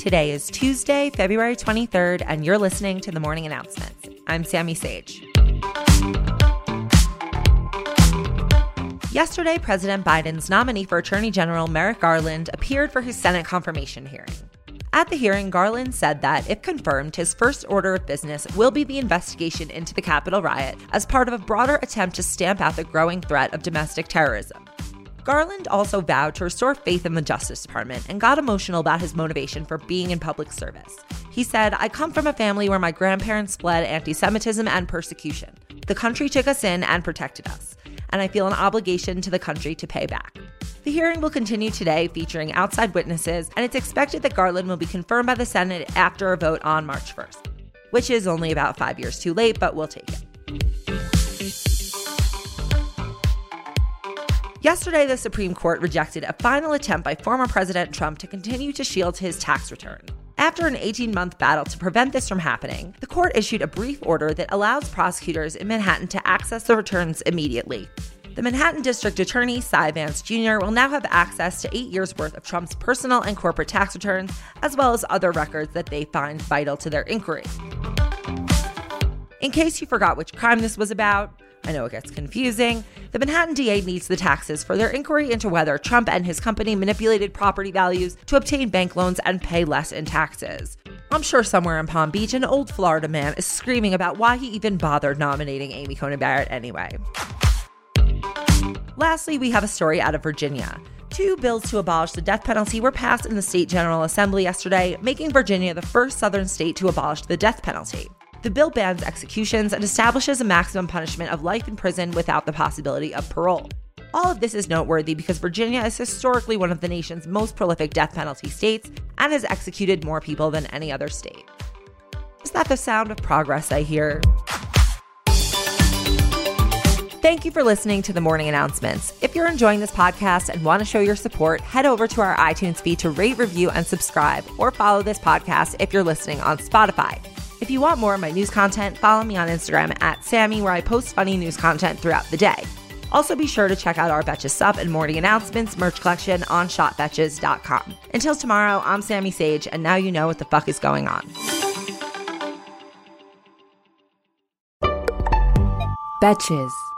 Today is Tuesday, February 23rd, and you're listening to the morning announcements. I'm Sammy Sage. Yesterday, President Biden's nominee for Attorney General Merrick Garland appeared for his Senate confirmation hearing. At the hearing, Garland said that, if confirmed, his first order of business will be the investigation into the Capitol riot as part of a broader attempt to stamp out the growing threat of domestic terrorism. Garland also vowed to restore faith in the Justice Department and got emotional about his motivation for being in public service. He said, I come from a family where my grandparents fled anti Semitism and persecution. The country took us in and protected us, and I feel an obligation to the country to pay back. The hearing will continue today, featuring outside witnesses, and it's expected that Garland will be confirmed by the Senate after a vote on March 1st, which is only about five years too late, but we'll take it. Yesterday, the Supreme Court rejected a final attempt by former President Trump to continue to shield his tax return. After an 18 month battle to prevent this from happening, the court issued a brief order that allows prosecutors in Manhattan to access the returns immediately. The Manhattan District Attorney, Cy Vance Jr., will now have access to eight years worth of Trump's personal and corporate tax returns, as well as other records that they find vital to their inquiry. In case you forgot which crime this was about, I know it gets confusing. The Manhattan DA needs the taxes for their inquiry into whether Trump and his company manipulated property values to obtain bank loans and pay less in taxes. I'm sure somewhere in Palm Beach, an old Florida man is screaming about why he even bothered nominating Amy Coney Barrett anyway. Lastly, we have a story out of Virginia. Two bills to abolish the death penalty were passed in the state General Assembly yesterday, making Virginia the first southern state to abolish the death penalty. The bill bans executions and establishes a maximum punishment of life in prison without the possibility of parole. All of this is noteworthy because Virginia is historically one of the nation's most prolific death penalty states and has executed more people than any other state. Is that the sound of progress I hear? Thank you for listening to the morning announcements. If you're enjoying this podcast and want to show your support, head over to our iTunes feed to rate, review, and subscribe, or follow this podcast if you're listening on Spotify. If you want more of my news content, follow me on Instagram at Sammy, where I post funny news content throughout the day. Also, be sure to check out our Betches Sup and Morning Announcements merch collection on shopbetches.com. Until tomorrow, I'm Sammy Sage, and now you know what the fuck is going on. Betches.